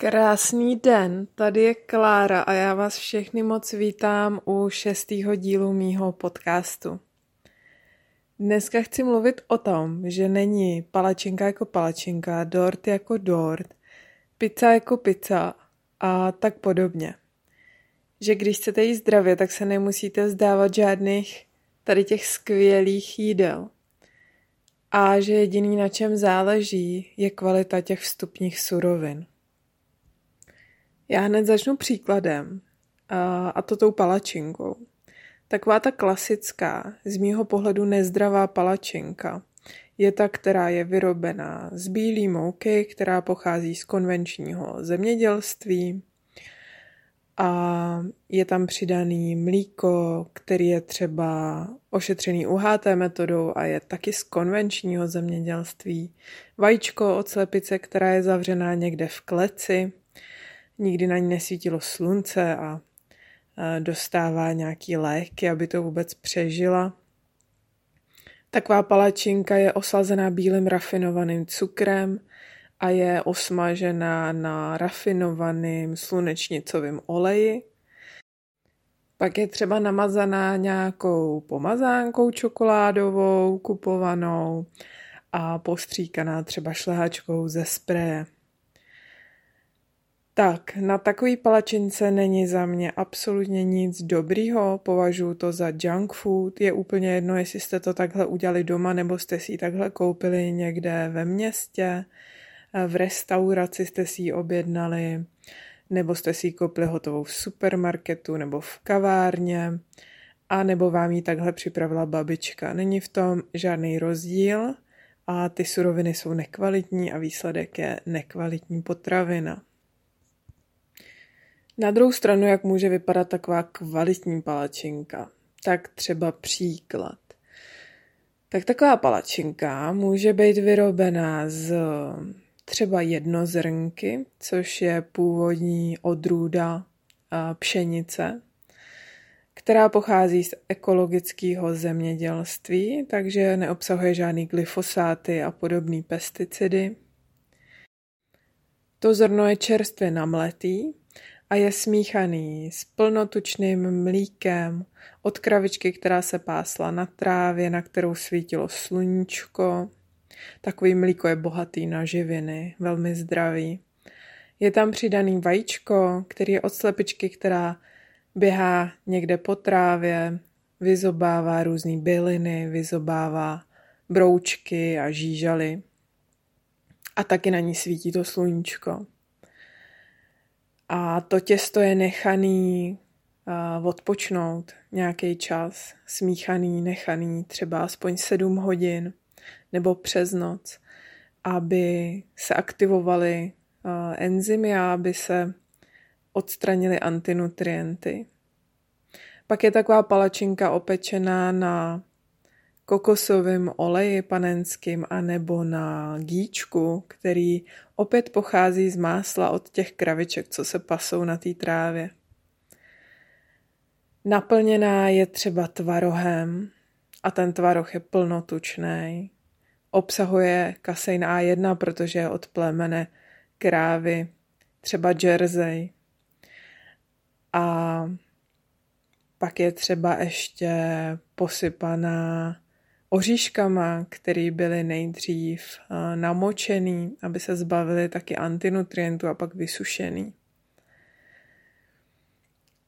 Krásný den, tady je Klára a já vás všechny moc vítám u šestého dílu mýho podcastu. Dneska chci mluvit o tom, že není palačinka jako palačinka, dort jako dort, pizza jako pizza a tak podobně. Že když chcete jíst zdravě, tak se nemusíte zdávat žádných tady těch skvělých jídel. A že jediný na čem záleží je kvalita těch vstupních surovin. Já hned začnu příkladem, a to tou palačinkou. Taková ta klasická, z mýho pohledu nezdravá palačinka, je ta, která je vyrobená z bílé mouky, která pochází z konvenčního zemědělství a je tam přidaný mlíko, který je třeba ošetřený UHT metodou a je taky z konvenčního zemědělství. Vajíčko od slepice, která je zavřená někde v kleci, nikdy na ní nesvítilo slunce a dostává nějaký léky, aby to vůbec přežila. Taková palačinka je osazená bílým rafinovaným cukrem a je osmažená na rafinovaným slunečnicovým oleji. Pak je třeba namazaná nějakou pomazánkou čokoládovou, kupovanou a postříkaná třeba šlehačkou ze spreje. Tak, na takový palačince není za mě absolutně nic dobrýho, považuji to za junk food, je úplně jedno, jestli jste to takhle udělali doma, nebo jste si ji takhle koupili někde ve městě, v restauraci jste si ji objednali, nebo jste si ji koupili hotovou v supermarketu nebo v kavárně, a nebo vám ji takhle připravila babička. Není v tom žádný rozdíl a ty suroviny jsou nekvalitní a výsledek je nekvalitní potravina. Na druhou stranu, jak může vypadat taková kvalitní palačinka, tak třeba příklad. Tak taková palačinka může být vyrobená z třeba jednozrnky, což je původní odrůda pšenice, která pochází z ekologického zemědělství, takže neobsahuje žádný glyfosáty a podobné pesticidy. To zrno je čerstvě namletý a je smíchaný s plnotučným mlíkem od kravičky, která se pásla na trávě, na kterou svítilo sluníčko. Takový mlíko je bohatý na živiny, velmi zdravý. Je tam přidaný vajíčko, který je od slepičky, která běhá někde po trávě, vyzobává různé byliny, vyzobává broučky a žížaly. A taky na ní svítí to sluníčko. A to těsto je nechaný odpočnout nějaký čas, smíchaný, nechaný třeba aspoň 7 hodin nebo přes noc, aby se aktivovaly enzymy a aby se odstranily antinutrienty. Pak je taková palačinka opečená na kokosovém oleji panenským a nebo na gíčku, který opět pochází z másla od těch kraviček, co se pasou na té trávě. Naplněná je třeba tvarohem a ten tvaroh je plnotučný. Obsahuje kasein A1, protože je od plemene krávy, třeba Jersey. A pak je třeba ještě posypaná oříškama, které byly nejdřív namočený, aby se zbavili taky antinutrientů a pak vysušený.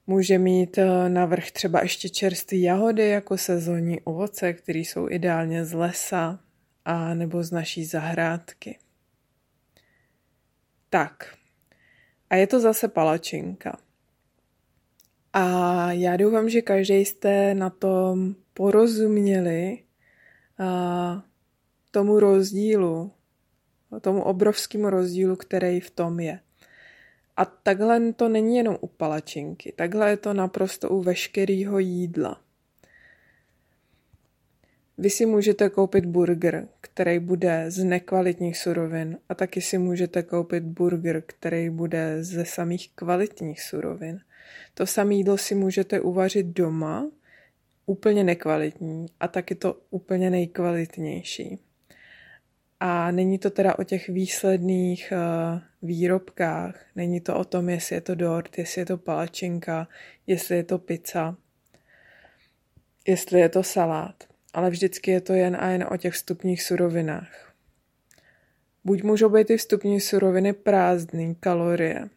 Může mít navrh třeba ještě čerstvé jahody jako sezónní ovoce, které jsou ideálně z lesa a nebo z naší zahrádky. Tak, a je to zase palačinka. A já doufám, že každý jste na tom porozuměli, tomu rozdílu, tomu obrovskému rozdílu, který v tom je. A takhle to není jenom u palačinky, takhle je to naprosto u veškerého jídla. Vy si můžete koupit burger, který bude z nekvalitních surovin a taky si můžete koupit burger, který bude ze samých kvalitních surovin. To samé jídlo si můžete uvařit doma úplně nekvalitní a taky to úplně nejkvalitnější. A není to teda o těch výsledných uh, výrobkách, není to o tom, jestli je to dort, jestli je to palačinka, jestli je to pizza, jestli je to salát, ale vždycky je to jen a jen o těch vstupních surovinách. Buď můžou být ty vstupní suroviny prázdné kalorie.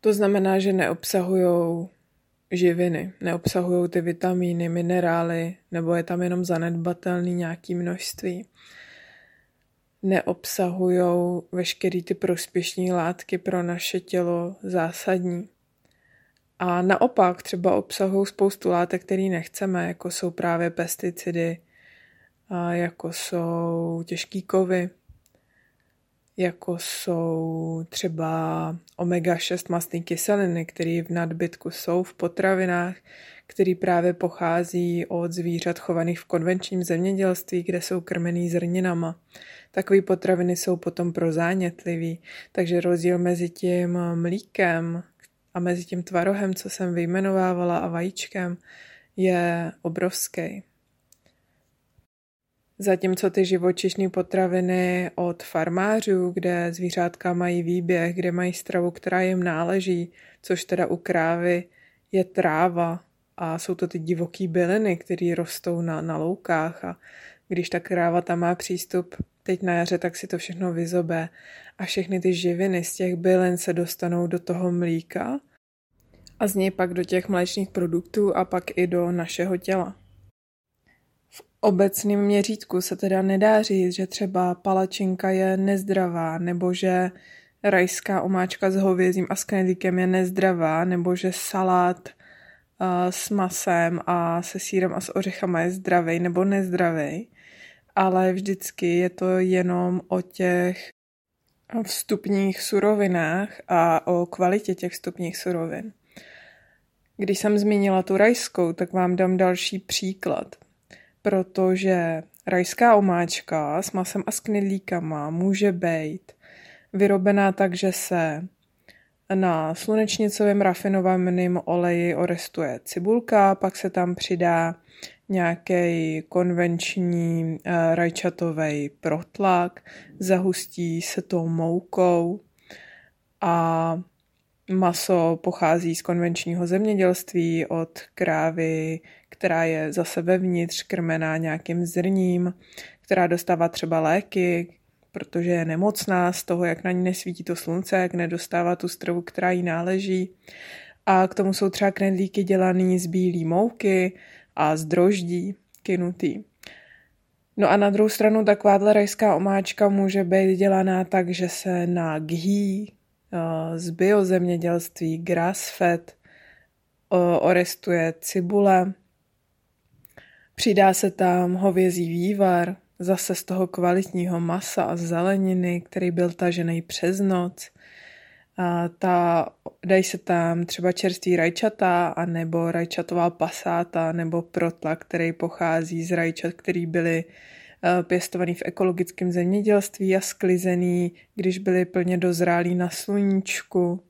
To znamená, že neobsahují živiny, neobsahují ty vitamíny, minerály, nebo je tam jenom zanedbatelný nějaký množství. Neobsahují veškeré ty prospěšné látky pro naše tělo zásadní. A naopak třeba obsahují spoustu látek, které nechceme, jako jsou právě pesticidy, a jako jsou těžký kovy, jako jsou třeba omega-6 mastné kyseliny, které v nadbytku jsou v potravinách, který právě pochází od zvířat chovaných v konvenčním zemědělství, kde jsou krmený zrninama. Takové potraviny jsou potom prozánětlivý, takže rozdíl mezi tím mlíkem a mezi tím tvarohem, co jsem vyjmenovávala, a vajíčkem je obrovský. Zatímco ty živočišné potraviny od farmářů, kde zvířátka mají výběh, kde mají stravu, která jim náleží, což teda u krávy je tráva a jsou to ty divoký byliny, které rostou na, na loukách a když ta kráva tam má přístup teď na jaře, tak si to všechno vyzobe a všechny ty živiny z těch bylin se dostanou do toho mlíka a z něj pak do těch mléčných produktů a pak i do našeho těla. V obecném měřítku se teda nedá říct, že třeba palačinka je nezdravá, nebo že rajská omáčka s hovězím a s knedlíkem je nezdravá, nebo že salát uh, s masem a se sírem a s ořechama je zdravý nebo nezdravý, ale vždycky je to jenom o těch vstupních surovinách a o kvalitě těch vstupních surovin. Když jsem zmínila tu rajskou, tak vám dám další příklad protože rajská omáčka s masem a knedlíkama může být vyrobená tak, že se na slunečnicovém rafinovaném oleji orestuje cibulka, pak se tam přidá nějaký konvenční uh, rajčatový protlak, zahustí se to moukou a maso pochází z konvenčního zemědělství od krávy, která je zase vevnitř krmená nějakým zrním, která dostává třeba léky, protože je nemocná z toho, jak na ní nesvítí to slunce, jak nedostává tu stravu, která jí náleží. A k tomu jsou třeba knedlíky dělaný z bílé mouky a z droždí kynutý. No a na druhou stranu takováhle rajská omáčka může být dělaná tak, že se na ghee z biozemědělství, grass fed, orestuje cibule, Přidá se tam hovězí vývar, zase z toho kvalitního masa a zeleniny, který byl tažený přes noc. A ta, dají se tam třeba čerstvý rajčata, nebo rajčatová pasáta, nebo protla, který pochází z rajčat, který byly eh, pěstovaný v ekologickém zemědělství a sklizený, když byly plně dozrálí na sluníčku.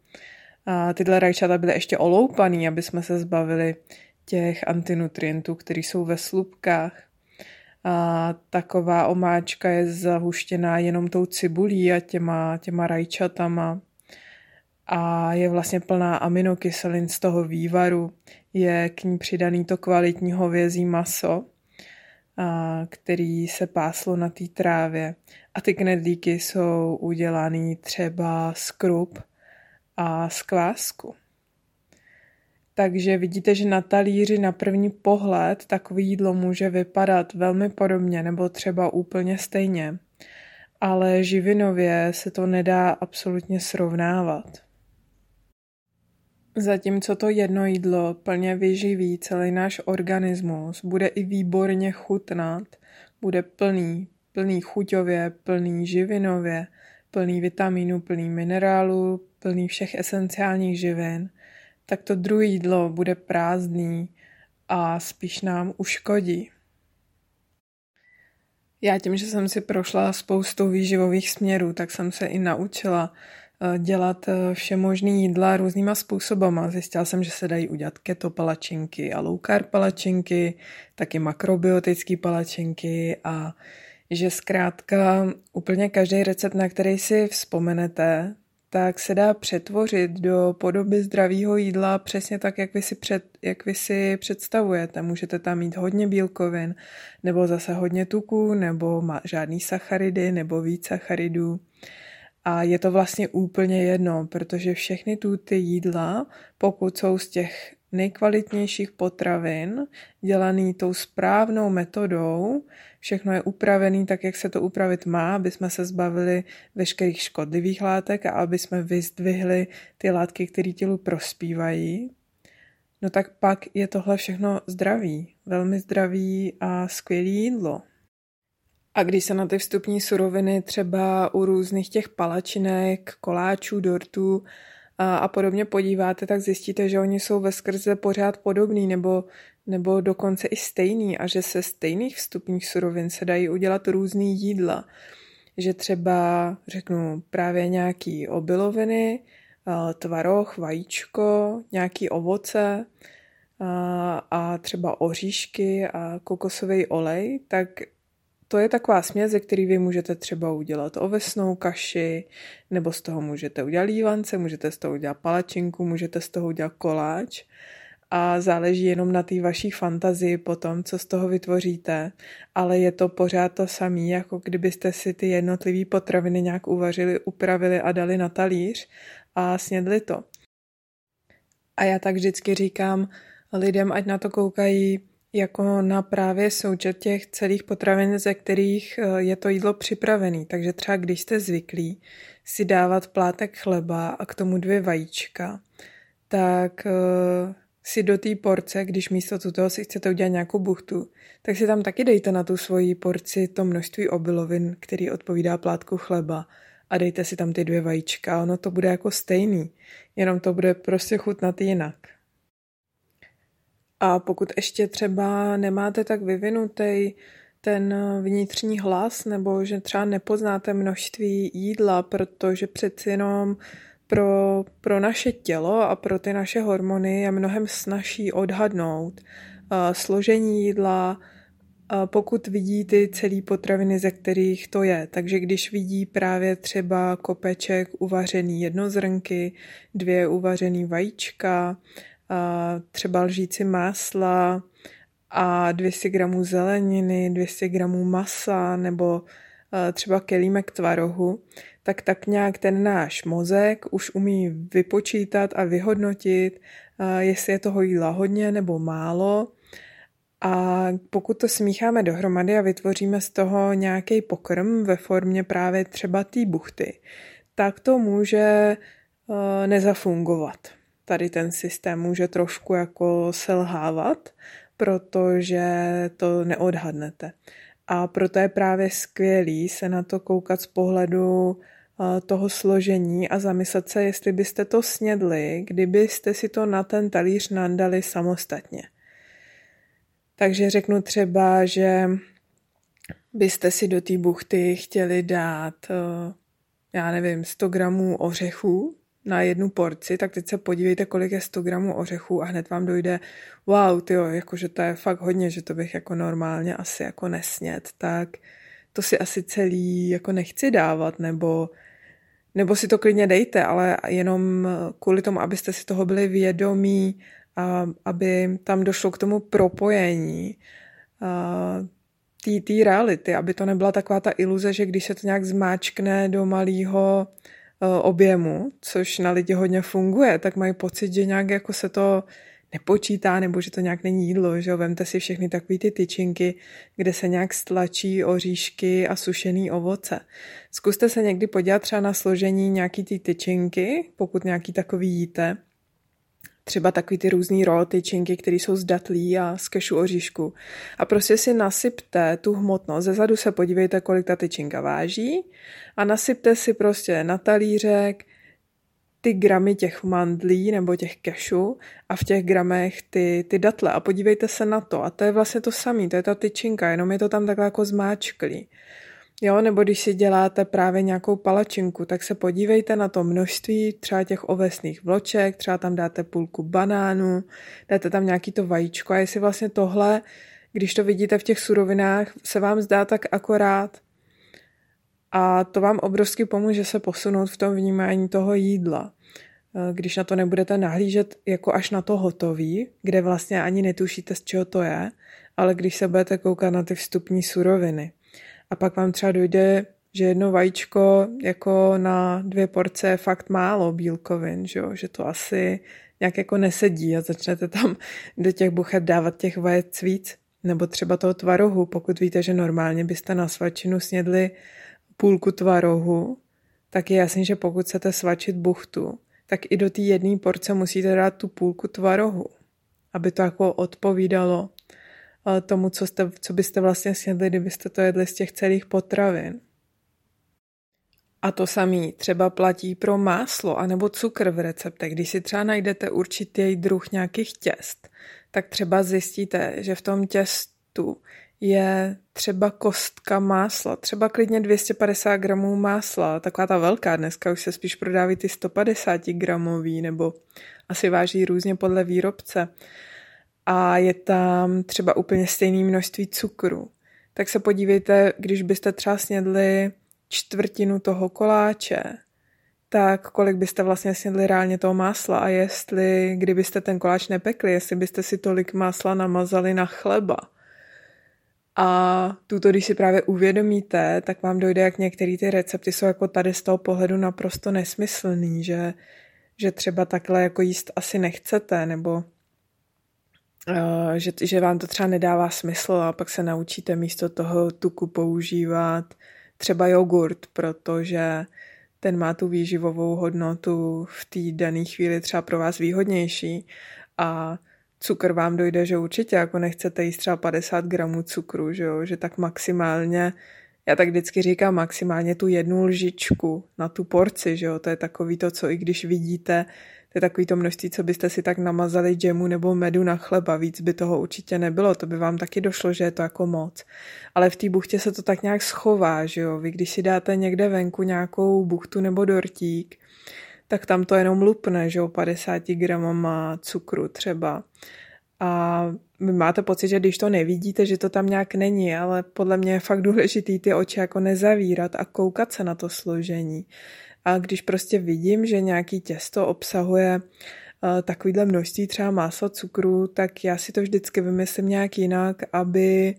A tyhle rajčata byly ještě oloupaný, aby jsme se zbavili těch antinutrientů, které jsou ve slupkách. A taková omáčka je zahuštěná jenom tou cibulí a těma, těma rajčatama a je vlastně plná aminokyselin z toho vývaru. Je k ní přidaný to kvalitní hovězí maso, který se páslo na té trávě. A ty knedlíky jsou udělaný třeba z krup a z kvásku. Takže vidíte, že na talíři na první pohled takové jídlo může vypadat velmi podobně nebo třeba úplně stejně, ale živinově se to nedá absolutně srovnávat. Zatímco to jedno jídlo plně vyživí celý náš organismus, bude i výborně chutnat, bude plný, plný chuťově, plný živinově, plný vitamínu, plný minerálu, plný všech esenciálních živin, tak to druhé jídlo bude prázdný a spíš nám uškodí. Já tím, že jsem si prošla spoustu výživových směrů, tak jsem se i naučila dělat eh, vše možné jídla různýma způsobama. Zjistila jsem, že se dají udělat keto palačinky a low carb palačinky, taky makrobiotické palačinky a že zkrátka úplně každý recept, na který si vzpomenete, tak se dá přetvořit do podoby zdravého jídla přesně tak, jak vy, si před, jak vy si představujete. Můžete tam mít hodně bílkovin, nebo zase hodně tuku, nebo žádný sacharidy, nebo víc sacharidů. A je to vlastně úplně jedno, protože všechny tu ty jídla, pokud jsou z těch nejkvalitnějších potravin, dělaný tou správnou metodou, všechno je upravený tak, jak se to upravit má, aby jsme se zbavili veškerých škodlivých látek a aby jsme vyzdvihli ty látky, které tělu prospívají, no tak pak je tohle všechno zdravý, velmi zdravý a skvělý jídlo. A když se na ty vstupní suroviny třeba u různých těch palačinek, koláčů, dortů a, a podobně podíváte, tak zjistíte, že oni jsou ve skrze pořád podobný nebo, nebo dokonce i stejný a že se stejných vstupních surovin se dají udělat různý jídla. Že třeba, řeknu, právě nějaký obiloviny, tvaroh, vajíčko, nějaký ovoce a, a třeba oříšky a kokosový olej, tak to je taková směs, ze který vy můžete třeba udělat ovesnou kaši, nebo z toho můžete udělat lívance, můžete z toho udělat palačinku, můžete z toho udělat koláč a záleží jenom na té vaší fantazii potom, co z toho vytvoříte, ale je to pořád to samé, jako kdybyste si ty jednotlivé potraviny nějak uvařili, upravili a dali na talíř a snědli to. A já tak vždycky říkám lidem, ať na to koukají jako na právě součet těch celých potravin, ze kterých eh, je to jídlo připravené. Takže třeba když jste zvyklí si dávat plátek chleba a k tomu dvě vajíčka, tak eh, si do té porce, když místo toho si chcete udělat nějakou buchtu, tak si tam taky dejte na tu svoji porci to množství obilovin, který odpovídá plátku chleba a dejte si tam ty dvě vajíčka. Ono to bude jako stejný, jenom to bude prostě chutnat jinak. A pokud ještě třeba nemáte tak vyvinutý ten vnitřní hlas, nebo že třeba nepoznáte množství jídla, protože přeci jenom pro, pro naše tělo a pro ty naše hormony je mnohem snažší odhadnout uh, složení jídla, uh, pokud vidí ty celé potraviny, ze kterých to je. Takže když vidí právě třeba kopeček uvařený jednozrnky, dvě uvařený vajíčka, třeba lžíci másla a 200 gramů zeleniny, 200 gramů masa nebo třeba kelímek tvarohu, tak tak nějak ten náš mozek už umí vypočítat a vyhodnotit, jestli je toho jídla hodně nebo málo. A pokud to smícháme dohromady a vytvoříme z toho nějaký pokrm ve formě právě třeba té buchty, tak to může nezafungovat tady ten systém může trošku jako selhávat, protože to neodhadnete. A proto je právě skvělý se na to koukat z pohledu eh, toho složení a zamyslet se, jestli byste to snědli, kdybyste si to na ten talíř nandali samostatně. Takže řeknu třeba, že byste si do té buchty chtěli dát, eh, já nevím, 100 gramů ořechů, na jednu porci, tak teď se podívejte, kolik je 100 gramů ořechů a hned vám dojde, wow, tyjo, jakože to je fakt hodně, že to bych jako normálně asi jako nesnět, tak to si asi celý jako nechci dávat, nebo, nebo si to klidně dejte, ale jenom kvůli tomu, abyste si toho byli vědomí, a aby tam došlo k tomu propojení té reality, aby to nebyla taková ta iluze, že když se to nějak zmáčkne do malého objemu, což na lidi hodně funguje, tak mají pocit, že nějak jako se to nepočítá, nebo že to nějak není jídlo, že jo, vemte si všechny takové ty tyčinky, kde se nějak stlačí oříšky a sušený ovoce. Zkuste se někdy podívat třeba na složení nějaký ty tyčinky, pokud nějaký takový jíte, třeba takový ty různý raw tyčinky, které jsou z datlí a z kešu oříšku. A prostě si nasypte tu hmotnost. Zezadu se podívejte, kolik ta tyčinka váží a nasypte si prostě na talířek ty gramy těch mandlí nebo těch kešů a v těch gramech ty, ty datle a podívejte se na to. A to je vlastně to samé, to je ta tyčinka, jenom je to tam takhle jako zmáčklý. Jo, nebo když si děláte právě nějakou palačinku, tak se podívejte na to množství třeba těch ovesných vloček, třeba tam dáte půlku banánu, dáte tam nějaký to vajíčko a jestli vlastně tohle, když to vidíte v těch surovinách, se vám zdá tak akorát. A to vám obrovsky pomůže se posunout v tom vnímání toho jídla. Eh, když na to nebudete nahlížet jako až na to hotový, kde vlastně ani netušíte, z čeho to je, ale když se budete koukat na ty vstupní suroviny. A pak vám třeba dojde, že jedno vajíčko jako na dvě porce je fakt málo bílkovin, že, jo? že to asi nějak jako nesedí a začnete tam do těch buchet dávat těch vajec víc. Nebo třeba toho tvarohu, pokud víte, že normálně byste na svačinu snědli půlku tvarohu, tak je jasný, že pokud chcete svačit buchtu, tak i do té jedné porce musíte dát tu půlku tvarohu, aby to jako odpovídalo tomu, co, jste, co byste vlastně snědli, kdybyste to jedli z těch celých potravin. A to samý třeba platí pro máslo anebo cukr v receptech. Když si třeba najdete určitý druh nějakých těst, tak třeba zjistíte, že v tom těstu je třeba kostka másla, třeba klidně 250 gramů másla, taková ta velká, dneska už se spíš prodávají ty 150 gramový, nebo asi váží různě podle výrobce. A je tam třeba úplně stejné množství cukru. Tak se podívejte, když byste třeba snědli čtvrtinu toho koláče, tak kolik byste vlastně snědli reálně toho másla a jestli, kdybyste ten koláč nepekli, jestli byste si tolik másla namazali na chleba. A tuto, když si právě uvědomíte, tak vám dojde, jak některé ty recepty jsou jako tady z toho pohledu naprosto nesmyslný, že, že třeba takhle jako jíst asi nechcete, nebo že, že vám to třeba nedává smysl a pak se naučíte místo toho tuku používat třeba jogurt, protože ten má tu výživovou hodnotu v té dané chvíli třeba pro vás výhodnější a cukr vám dojde, že určitě jako nechcete jíst třeba 50 gramů cukru, že, jo? že tak maximálně, já tak vždycky říkám maximálně tu jednu lžičku na tu porci, že jo? to je takový to, co i když vidíte, je takový to množství, co byste si tak namazali džemu nebo medu na chleba, víc by toho určitě nebylo, to by vám taky došlo, že je to jako moc. Ale v té buchtě se to tak nějak schová, že jo, vy když si dáte někde venku nějakou buchtu nebo dortík, tak tam to jenom lupne, že jo, 50 gramama cukru třeba. A vy máte pocit, že když to nevidíte, že to tam nějak není, ale podle mě je fakt důležitý ty oči jako nezavírat a koukat se na to složení. A když prostě vidím, že nějaký těsto obsahuje uh, takovýhle množství třeba másla, cukru, tak já si to vždycky vymyslím nějak jinak, aby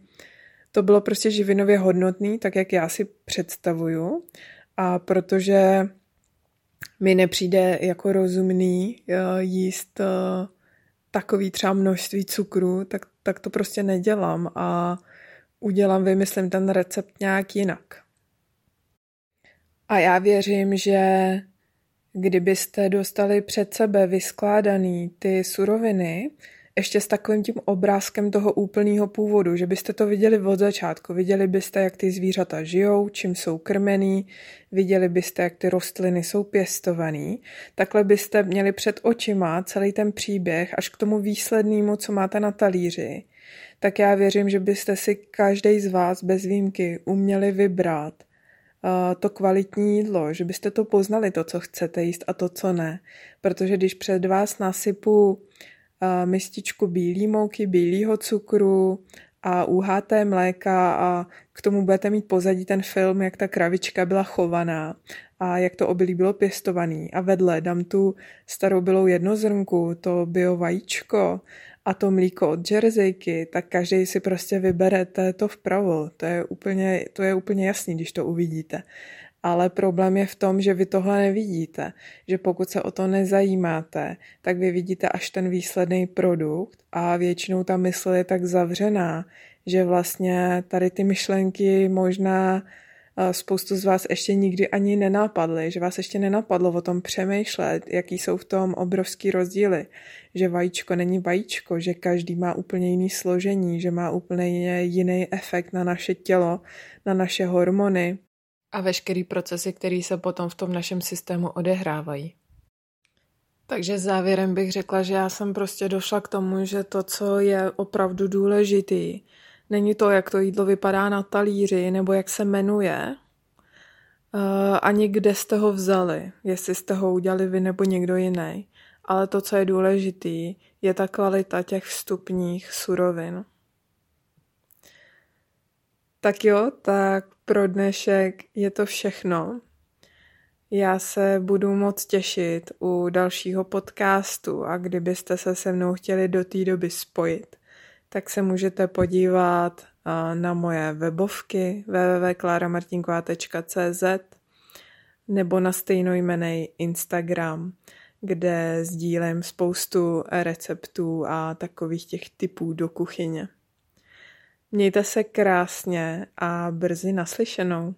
to bylo prostě živinově hodnotný, tak jak já si představuju. A protože mi nepřijde jako rozumný uh, jíst uh, takový třeba množství cukru, tak, tak to prostě nedělám a udělám, vymyslím ten recept nějak jinak. A já věřím, že kdybyste dostali před sebe vyskládaný ty suroviny, ještě s takovým tím obrázkem toho úplného původu, že byste to viděli od začátku. Viděli byste, jak ty zvířata žijou, čím jsou krmený, viděli byste, jak ty rostliny jsou pěstovaný. Takhle byste měli před očima celý ten příběh až k tomu výslednému, co máte na talíři. Tak já věřím, že byste si každý z vás bez výjimky uměli vybrat to kvalitní jídlo, že byste to poznali, to, co chcete jíst a to, co ne. Protože když před vás nasypu mističku bílé mouky, bílého cukru a uháté mléka a k tomu budete mít pozadí ten film, jak ta kravička byla chovaná a jak to obilí bylo pěstovaný. A vedle dám tu starou bylou jednozrnku, to bio vajíčko a to mlíko od Jerseyky, tak každý si prostě vyberete to vpravo. To je úplně, to je úplně jasný, když to uvidíte. Ale problém je v tom, že vy tohle nevidíte, že pokud se o to nezajímáte, tak vy vidíte až ten výsledný produkt a většinou ta mysl je tak zavřená, že vlastně tady ty myšlenky možná spoustu z vás ještě nikdy ani nenapadly, že vás ještě nenapadlo o tom přemýšlet, jaký jsou v tom obrovský rozdíly, že vajíčko není vajíčko, že každý má úplně jiný složení, že má úplně jiný efekt na naše tělo, na naše hormony, a veškerý procesy, které se potom v tom našem systému odehrávají. Takže závěrem bych řekla, že já jsem prostě došla k tomu, že to, co je opravdu důležitý, není to, jak to jídlo vypadá na talíři nebo jak se jmenuje, uh, ani kde jste ho vzali, jestli jste ho udělali vy nebo někdo jiný. Ale to, co je důležitý, je ta kvalita těch vstupních surovin. Tak jo, tak pro dnešek je to všechno. Já se budu moc těšit u dalšího podcastu a kdybyste se se mnou chtěli do té doby spojit, tak se můžete podívat na moje webovky www.klaramartinková.cz nebo na stejnojmenej Instagram, kde sdílím spoustu receptů a takových těch typů do kuchyně. Mějte se krásně a brzy naslyšenou.